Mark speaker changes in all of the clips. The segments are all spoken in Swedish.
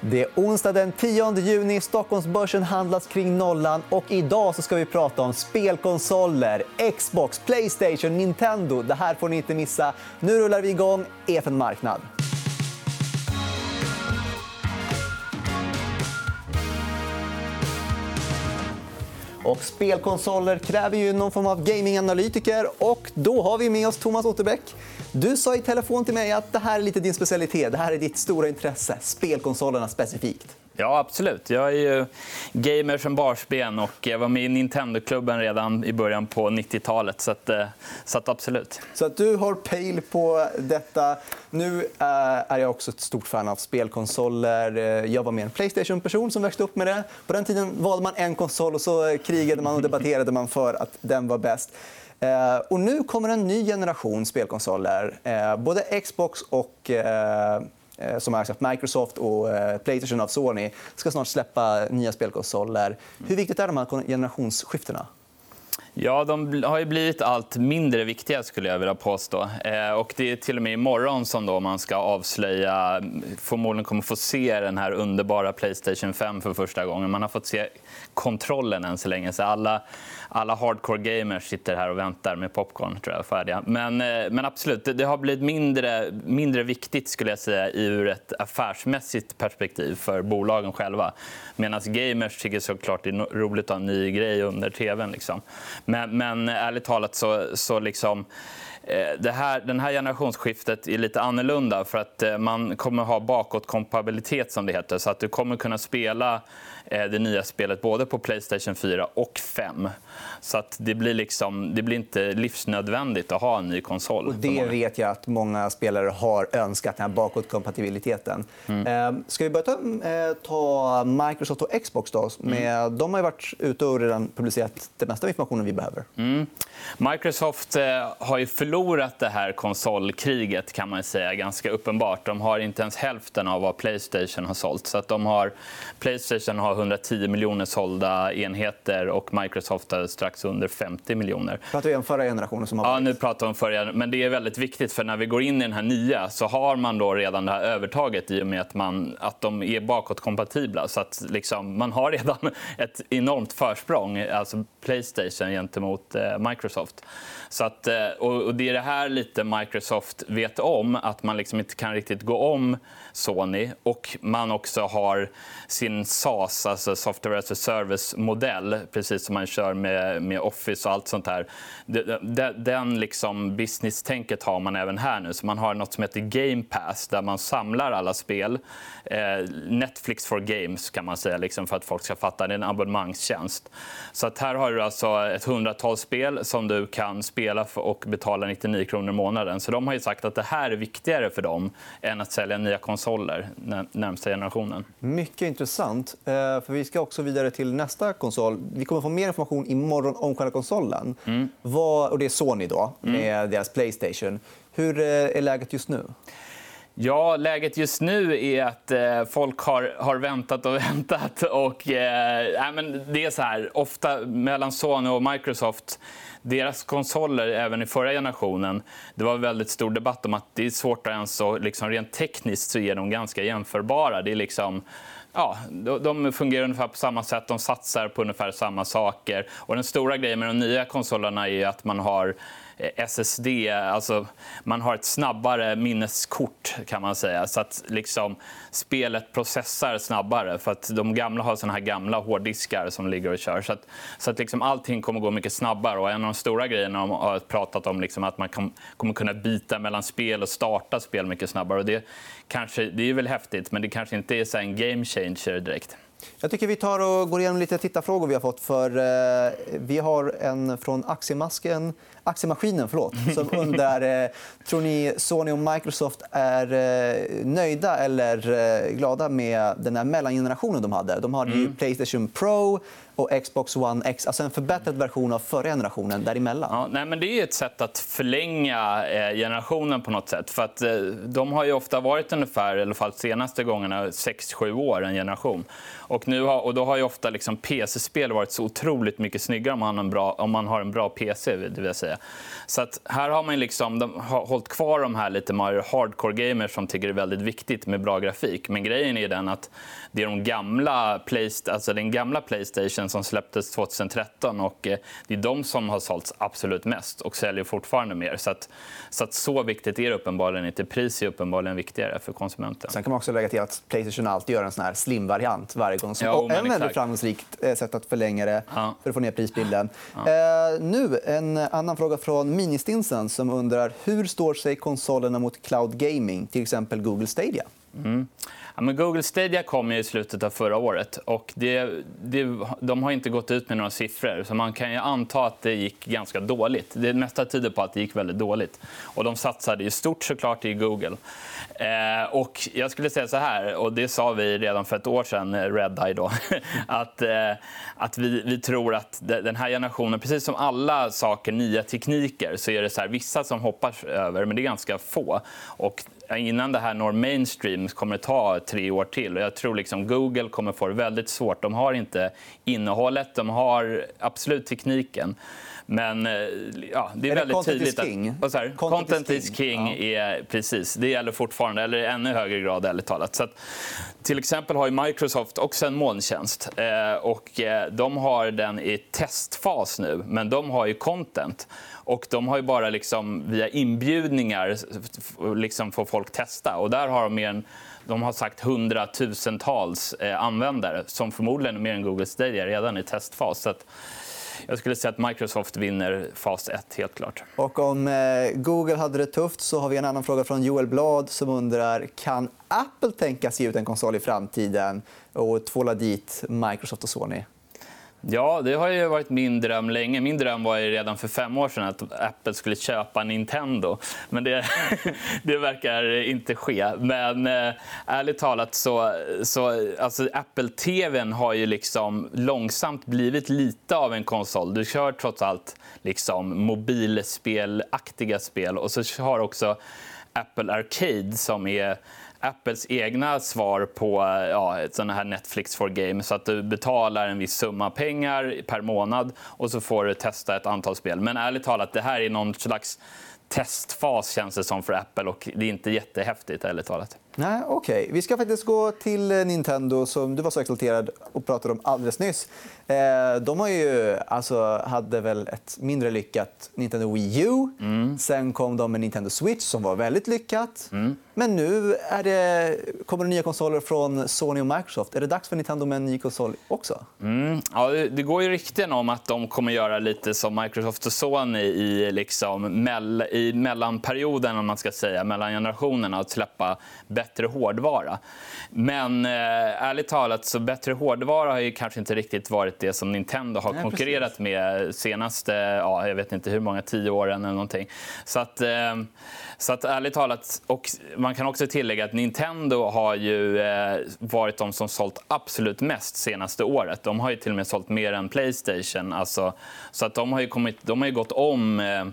Speaker 1: Det är onsdag den 10 juni. Stockholmsbörsen handlas kring nollan. Och idag så ska vi prata om spelkonsoler, Xbox, Playstation, Nintendo. Det här får ni inte missa. Nu rullar vi igång EFN Marknad. Och spelkonsoler kräver ju någon form av gaminganalytiker. Och då har vi med oss Thomas Otterbäck. Du sa i telefon till mig att det här är lite din specialitet. Det här är ditt stora intresse, spelkonsolerna specifikt.
Speaker 2: Ja, absolut. Jag är ju gamer från barnsben och jag var med i Nintendo-klubben redan i början på 90-talet. Så, att, eh, så att absolut.
Speaker 1: Så att du har pejl på detta. Nu eh, är jag också ett stort fan av spelkonsoler. Eh, jag var med en Playstation-person som växte upp med det. På den tiden valde man en konsol och så krigade man och debatterade man för att den var bäst. Eh, och nu kommer en ny generation spelkonsoler. Eh, både Xbox och eh, eh, som ägs av Microsoft och Playstation av Sony ska snart släppa nya spelkonsoler. Hur viktigt är de här generationsskiftena?
Speaker 2: Ja, de har ju blivit allt mindre viktiga, skulle jag vilja påstå. Eh, och det är till och med imorgon som då man ska avslöja... Förmodligen kommer få se den här underbara Playstation 5 för första gången. Man har fått se kontrollen än så länge. Så alla, alla hardcore gamers sitter här och väntar med popcorn. Tror jag, färdiga. Men, eh, men absolut, det, det har blivit mindre, mindre viktigt skulle jag säga, ur ett affärsmässigt perspektiv för bolagen själva. Medan gamers tycker såklart det är roligt att ha en ny grej under tvn. Liksom. Men, men ärligt talat så, så liksom... Eh, det här, den här generationsskiftet är lite annorlunda. för att eh, Man kommer ha bakåtkompatibilitet. Som det heter, så att du kommer kunna spela eh, det nya spelet både på Playstation 4 och 5. Så att det, blir liksom, det blir inte livsnödvändigt att ha en ny konsol.
Speaker 1: Och det vet jag att många spelare har önskat, den här bakåtkompatibiliteten. Mm. Ska vi börja ta, ta Microsoft och Xbox? Då? Med, mm. De har varit ute och redan publicerat den mesta informationen vi behöver.
Speaker 2: Mm. Microsoft har ju förlorat förlorat det här konsolkriget kan man säga ganska uppenbart. De har inte ens hälften av vad Playstation har sålt. Så att de har, Playstation har 110 miljoner sålda enheter och Microsoft har strax under 50 miljoner.
Speaker 1: Pratar vi om förra generationen? Som har
Speaker 2: Ja, nu pratar vi om förra Men det är väldigt viktigt. för När vi går in i den här nya så har man då redan det här övertaget i och med att, man, att de är bakåtkompatibla. Så att liksom, man har redan ett enormt försprång, alltså Playstation gentemot eh, Microsoft. Så att, eh, och det är det här lite Microsoft vet om, att man liksom inte kan riktigt gå om Sony. Och man också har sin SAS, alltså Software as a Service-modell precis som man kör med, med Office och allt sånt här. Den liksom business-tänket har man även här nu. Så man har nåt som heter Game Pass där man samlar alla spel. Eh, Netflix for Games kan man säga liksom för att folk ska fatta. Det är en abonnemangstjänst. Så att här har du alltså ett hundratal spel som du kan spela och betala 99 kronor i månaden. Så de har sagt att det här är viktigare för dem än att sälja nya konsoler närmsta generationen.
Speaker 1: Mycket intressant. Eh, för vi ska också vidare till nästa konsol. Vi kommer få mer information imorgon om själva konsolen. Mm. Vad, och det är Sony då, mm. med mm. deras Playstation. Hur eh, är läget just nu?
Speaker 2: Ja, läget just nu är att eh, folk har, har väntat och väntat. Och, eh, men det är så här, ofta mellan Sony och Microsoft deras konsoler, även i förra generationen, det var väldigt stor debatt om att det är svårt att ens... Liksom, rent tekniskt så är de ganska jämförbara. Det är liksom... Ja, de fungerar ungefär på samma sätt. De satsar på ungefär samma saker. Och den stora grejen med de nya konsolerna är att man har SSD, alltså man har ett snabbare minneskort kan man säga. Så att liksom, spelet processar snabbare. För att De gamla har såna här gamla hårddiskar som ligger och kör. Så att, så att liksom allting kommer gå mycket snabbare. Och en av de stora grejerna de har pratat om liksom att man kan, kommer kunna byta mellan spel och starta spel mycket snabbare. Och det, kanske, det är väl häftigt, men det kanske inte är så en game changer direkt.
Speaker 1: Jag tycker vi tar och går igenom lite tittarfrågor vi har fått. För, eh, vi har en från Aktiemasken, Aktiemaskinen förlåt, som undrar eh, tror ni Sony och Microsoft är eh, nöjda eller eh, glada med den här mellangenerationen de hade. De hade ju mm. Playstation Pro och Xbox One X. Alltså en förbättrad version av förra generationen däremellan.
Speaker 2: Ja, nej, men det är ett sätt att förlänga generationen på något sätt. För att, de har ju ofta varit ungefär, i alla fall senaste gångerna, 6-7 år en generation. Och, nu har, och då har ju ofta liksom PC-spel varit så otroligt mycket snyggare om man har en bra, om man har en bra PC. Det vill säga. Så att här har man liksom, de har hållit kvar de här lite mer hardcore gamers som tycker det är väldigt viktigt med bra grafik. Men grejen är den att det är de gamla Playst alltså den gamla Playstation som släpptes 2013 och eh, det är de som har sålts absolut mest och säljer fortfarande mer. Så, att, så, att så viktigt är det uppenbarligen inte. Pris är uppenbarligen viktigare för konsumenten.
Speaker 1: Sen kan man också lägga till att Playstation alltid gör en sån här slim-variant varje gång. Som jo, en väldigt framgångsrikt eh, sätt att förlänga det ja. för att få ner prisbilden. Ja. Eh, nu en annan fråga från Ministinsen som undrar hur står sig konsolerna mot cloud gaming, till exempel Google Stadia? Mm.
Speaker 2: Ja, men Google Stadia kom i slutet av förra året. och det, det, De har inte gått ut med några siffror. så Man kan ju anta att det gick ganska dåligt. Det mesta tyder på att det gick väldigt dåligt. Och de satsade ju stort såklart i Google. Eh, och jag skulle säga så här, och det sa vi redan för ett år sedan, eh, Redeye, då, att, eh, att vi, vi tror att den här generationen, precis som alla saker, nya tekniker, så är det så här, vissa som hoppar över, men det är ganska få. Och innan det här når mainstream kommer det ta tre år till. Och jag tror liksom Google kommer få det väldigt svårt. De har inte innehållet, de har absolut tekniken. Men eh, ja, det är, är väldigt
Speaker 1: content
Speaker 2: tydligt.
Speaker 1: Is king?
Speaker 2: Att, content, content is king. Ja. är, precis, det gäller fortfarande, eller i ännu högre grad. Ärligt talat. Så att, till exempel har Microsoft också en molntjänst. Eh, och, eh, de har den i testfas nu, men de har ju content. Och de har ju bara liksom, via inbjudningar liksom får folk testa. Och där har de mer än de har sagt hundratusentals eh, användare som förmodligen är mer än Google Stadia redan i testfas. Så att jag skulle säga att Microsoft vinner fas 1, helt klart.
Speaker 1: Och om eh, Google hade det tufft så har vi en annan fråga från Joel Blad som undrar kan Apple tänkas ge ut en konsol i framtiden och tvåla dit Microsoft och Sony?
Speaker 2: Ja, det har ju varit min dröm länge. Min dröm var ju redan för fem år sedan att Apple skulle köpa Nintendo. Men det, det verkar inte ske. Men eh, ärligt talat så... så alltså Apple TV har ju liksom långsamt blivit lite av en konsol. Du kör trots allt liksom mobilspelaktiga spel. Och så har också Apple Arcade som är Apples egna svar på ja, såna här Netflix for Games. Så att du betalar en viss summa pengar per månad och så får du testa ett antal spel. Men ärligt talat, det här är någon slags testfas känns det som för Apple och det är inte jättehäftigt ärligt talat.
Speaker 1: Nej, okay. Vi ska faktiskt gå till Nintendo som du var så exalterad och pratade om alldeles nyss. Eh, de har ju, alltså, hade väl ett mindre lyckat Nintendo Wii U. Mm. Sen kom de med Nintendo Switch som var väldigt lyckat. Mm. Men nu är det, kommer det nya konsoler från Sony och Microsoft. Är det dags för Nintendo med en ny konsol också?
Speaker 2: Mm. Ja, det går ju rykten om att de kommer göra lite som Microsoft och Sony i, liksom, mell i mellanperioden, om man ska säga, mellan generationerna och släppa bättre hårdvara. Men eh, ärligt talat, så bättre hårdvara har ju kanske inte riktigt varit det som Nintendo har Nej, konkurrerat precis. med senaste ja, jag vet inte hur många, tio åren eller någonting. Så att, eh, så att ärligt talat, och man kan också tillägga att Nintendo har ju eh, varit de som sålt absolut mest senaste året. De har ju till och med sålt mer än Playstation. Alltså, så att de har ju, kommit, de har ju gått om eh,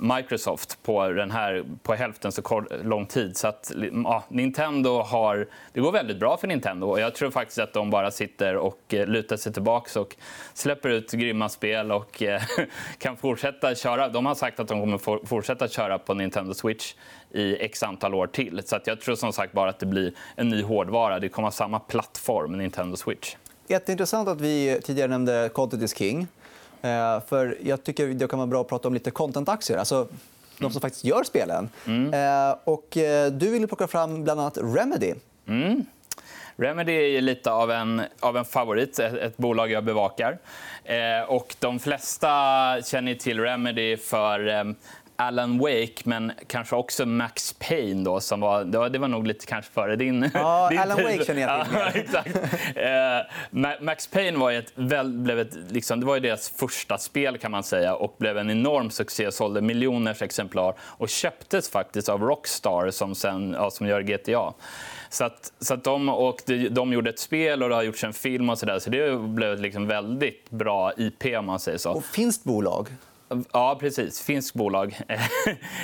Speaker 2: Microsoft på, den här, på hälften så kort, lång tid. Så att, ja, Nintendo har, det går väldigt bra för Nintendo. Och jag tror faktiskt att de bara sitter och eh, lutar sig tillbaka och släpper ut grymma spel och eh, kan fortsätta köra. De har sagt att de kommer fortsätta köra på Nintendo Switch i x antal år till. Så att jag tror som sagt bara att det blir en ny hårdvara. Det kommer ha samma plattform, Nintendo Switch.
Speaker 1: Jätteintressant att vi tidigare nämnde Content is King. Eh, för jag tycker det kan vara bra att prata om lite contentaktier. Alltså de som faktiskt gör spelen. Mm. Eh, och eh, du vill plocka fram bland annat Remedy.
Speaker 2: Mm. Remedy är lite av en, av en favorit, ett, ett bolag jag bevakar. Eh, och de flesta känner till Remedy för eh, Alan Wake, men kanske också Max Payne. Då, som var, det var nog lite kanske före din,
Speaker 1: ja,
Speaker 2: din
Speaker 1: Alan tid. Wake känner jag till.
Speaker 2: Ja, exakt. Eh, Max Payne var ett, väl, blev ett, liksom, det var deras första spel kan man säga och blev en enorm succé. Sålde miljoners exemplar och köptes faktiskt av Rockstar som, sen, ja, som gör GTA. Så, att, så att de, och de, de gjorde ett spel och det har gjorts en film och så där. Så det blev liksom väldigt bra IP om man säger så.
Speaker 1: Och finskt bolag?
Speaker 2: Ja, precis. Finskt bolag.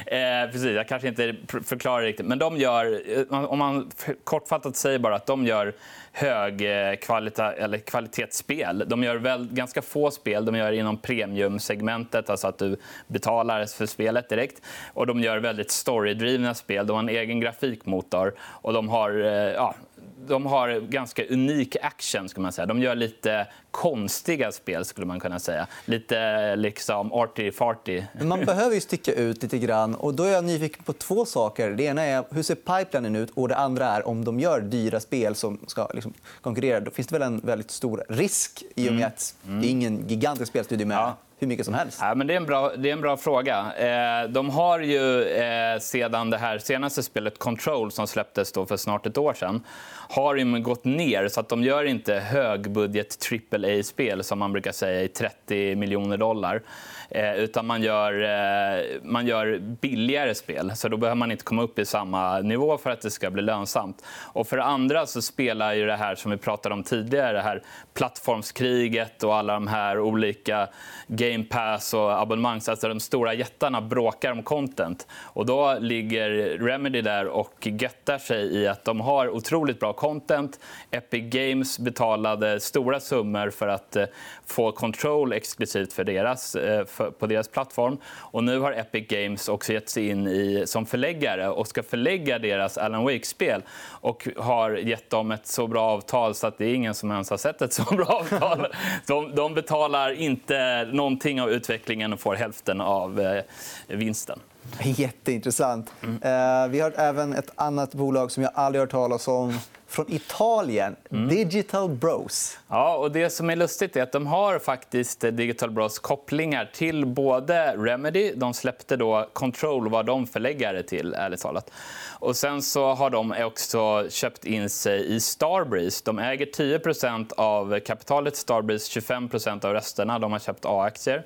Speaker 2: eh, precis. Jag kanske inte förklarar riktigt. Men de gör, eh, om man kortfattat säger bara att de gör hög eh, kvalita, eller kvalitetsspel. De gör väl, ganska få spel. De gör inom premiumsegmentet, alltså att du betalar för spelet direkt. Och de gör väldigt storydrivna spel. De har en egen grafikmotor. Och de har eh, ja, de har ganska unik action. Skulle man säga. De gör lite konstiga spel. skulle man kunna säga. Lite liksom arty-farty.
Speaker 1: Man behöver ju sticka ut lite grann. Och då är jag nyfiken på två saker. Det ena är hur ser pipelinen ut och det andra är om de gör dyra spel som ska liksom konkurrera. Då finns det väl en väldigt stor risk i och med mm. att det är ingen gigantisk spelstudio med ja hur mycket som helst?
Speaker 2: Ja, men det, är en bra, det är en bra fråga. Eh, de har ju eh, sedan det här senaste spelet Control som släpptes då för snart ett år sedan har ju gått ner så att de gör inte högbudget AAA-spel som man brukar säga i 30 miljoner dollar. Eh, utan man gör, eh, man gör billigare spel. Så då behöver man inte komma upp i samma nivå för att det ska bli lönsamt. Och för det andra så spelar ju det här som vi pratade om tidigare, det här plattformskriget och alla de här olika Game Pass och abonnemangs... Alltså de stora jättarna bråkar om content. Och då ligger Remedy där och göttar sig i att de har otroligt bra content. Epic Games betalade stora summor för att eh, få Control exklusivt för deras, eh, för, på deras plattform. Och nu har Epic Games också gett sig in i, som förläggare och ska förlägga deras Alan Wake-spel och har gett dem ett så bra avtal så att det är ingen som ens har sett ett så bra avtal. De, de betalar inte någonting av utvecklingen och får hälften av eh, vinsten.
Speaker 1: Jätteintressant. Mm. Vi har även ett annat bolag som jag aldrig hört talas om från Italien, mm. Digital Bros.
Speaker 2: Ja, och det som är lustigt är att de har faktiskt Digital Bros kopplingar till både Remedy, de släppte då Control, var de förläggare till, ärligt talat. Och sen så har de också köpt in sig i Starbreeze. De äger 10% av kapitalet Starbreeze, 25% av rösterna. De har köpt A-aktier.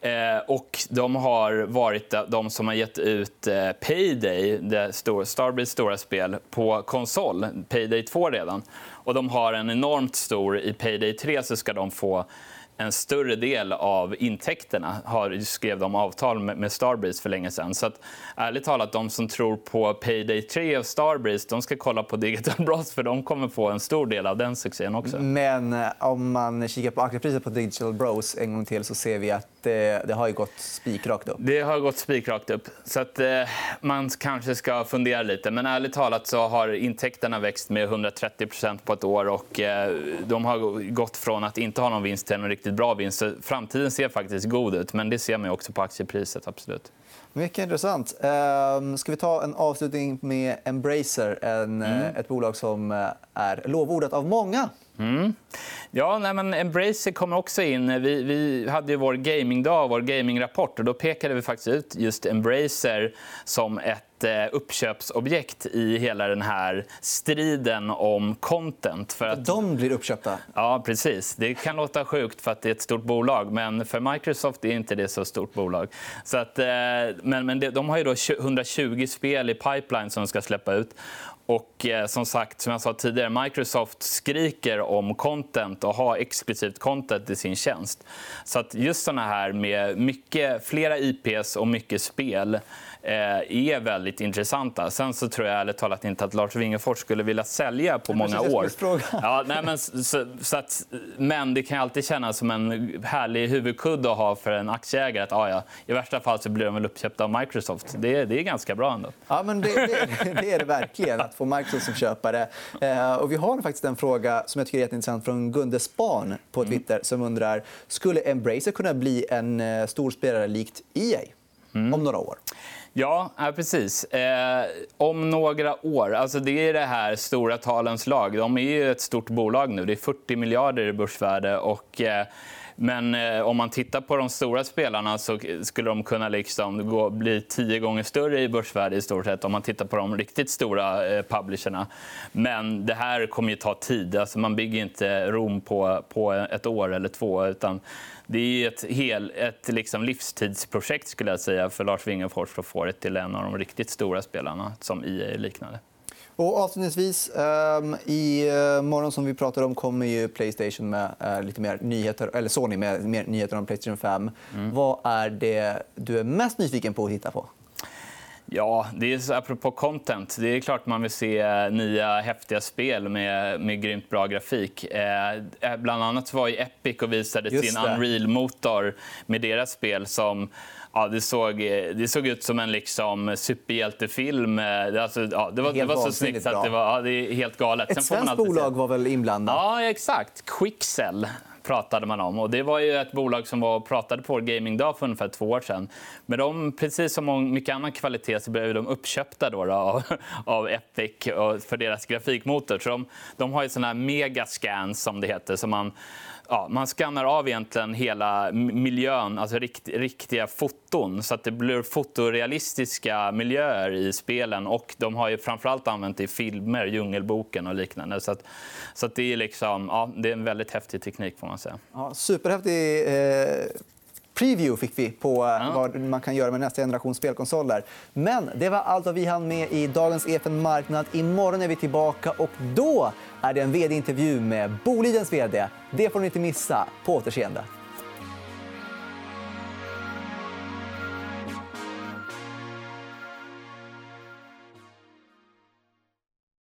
Speaker 2: Eh, och de har varit de som har gett ut eh, Payday, det stor, Starbreeze stora spel, på konsol. Payday 2 redan. Och de har en enormt stor... I Payday 3 så ska de få en större del av intäkterna har, skrev de avtal med, Starbreeze för länge sedan. Så att, ärligt talat, de som tror på Payday 3 och Starbreeze de ska kolla på Digital Bros för de kommer få en stor del av den succén också.
Speaker 1: Men eh, om man kikar på aktiepriset på Digital Bros en gång till så ser vi att det, det har gått spikrakt upp.
Speaker 2: Det har gått spikrakt upp. Så att, eh, man kanske ska fundera lite. Men ärligt talat så har intäkterna växt med 130% på ett år. och eh, De har gått från att inte ha någon vinst till en riktigt bra vinst. Så framtiden ser faktiskt god ut, men det ser man också på aktiepriset. absolut.
Speaker 1: Mycket intressant. Ehm, ska vi ta en avslutning med Embracer, en, mm. Eh, ett bolag som eh, är lovordat av många.
Speaker 2: Mm. Ja, nej, men Embracer kommer också in. Vi, vi hade ju vår gamingdag, vår gamingrapport. Och då pekade vi faktiskt ut just Embracer som ett eh, uppköpsobjekt i hela den här striden om content. För
Speaker 1: att... De blir uppköpta?
Speaker 2: Ja, precis. Det kan låta sjukt för att det är ett stort bolag, men för Microsoft är inte det så stort bolag. Så att, eh, men men de har ju då 120 spel i pipeline som de ska släppa ut. Och eh, som sagt, som jag sa tidigare, Microsoft skriker om content och har exklusivt content i sin tjänst. Så att just såna här med mycket, flera IPs och mycket spel är väldigt intressanta. Sen så tror jag ärligt talat inte att Lars Wingefors skulle vilja sälja på många år. Ja, nej, men, så, så att, men det kan alltid kännas som en härlig huvudkudde att ha för en aktieägare. Att, ah, ja, I värsta fall så blir de väl uppköpta av Microsoft. Det, det är ganska bra ändå.
Speaker 1: Ja, men det, det, det är det verkligen, att få Microsoft som köpare. Eh, och vi har faktiskt en fråga som jag tycker är intressant från Gunde Span på mm. Twitter som undrar skulle Embracer kunna bli en eh, stor spelare likt EA mm. om några år?
Speaker 2: Ja, precis. Eh, om några år. Alltså det är det här stora talens lag. De är ju ett stort bolag nu. Det är 40 miljarder i börsvärde. Och, eh, men eh, om man tittar på de stora spelarna så skulle de kunna liksom gå, bli tio gånger större i börsvärde i stort sett om man tittar på de riktigt stora eh, publisherna. Men det här kommer ju ta tid. Alltså man bygger inte Rom på, på ett år eller två. utan det är ett, hel, ett liksom livstidsprojekt skulle jag säga för Lars Wingefors att få det till en av de riktigt stora spelarna som EA liknade.
Speaker 1: Och avslutningsvis, um, i uh, morgon som vi pratar om kommer ju Playstation med uh, lite mer nyheter, eller Sony med mer nyheter om Playstation 5. Mm. Vad är det du är mest nyfiken på att titta på?
Speaker 2: Ja, det är apropå content. Det är klart man vill se eh, nya häftiga spel med, med grymt bra grafik. Eh, eh bland annat var ju Epic och visade sin Unreal-motor med deras spel som Ja, det, såg, det såg ut som en liksom, superhjältefilm. Det, alltså, ja, det, var, det var så snyggt att det var ja, det är helt galet.
Speaker 1: Ett svenskt bolag var väl inblandat?
Speaker 2: Ja, exakt. Quickcell pratade man om. Och det var ju ett bolag som var pratade på gamingdag för ungefär två år sedan. Men de, precis som mycket annan kvalitet så blev de uppköpta då, då av, av, Epic för deras grafikmotor. Så de, de har ju såna här megascans, som det heter. Som man, ja, man skannar av egentligen hela miljön, alltså rikt, riktiga foton så att det blir fotorealistiska miljöer i spelen. Och De har ju framförallt använt det i filmer, Djungelboken och liknande. Så, att, så att det, är liksom, ja, det är en väldigt häftig teknik. får man säga.
Speaker 1: Ja, superhäftig eh preview fick vi på eh, ja. vad man kan göra med nästa generation spelkonsoler. Men det var allt vad vi hann med i dagens EFN Marknad. Imorgon är vi tillbaka och då är det en vd-intervju med Bolidens vd. Det får ni inte missa. På återseende.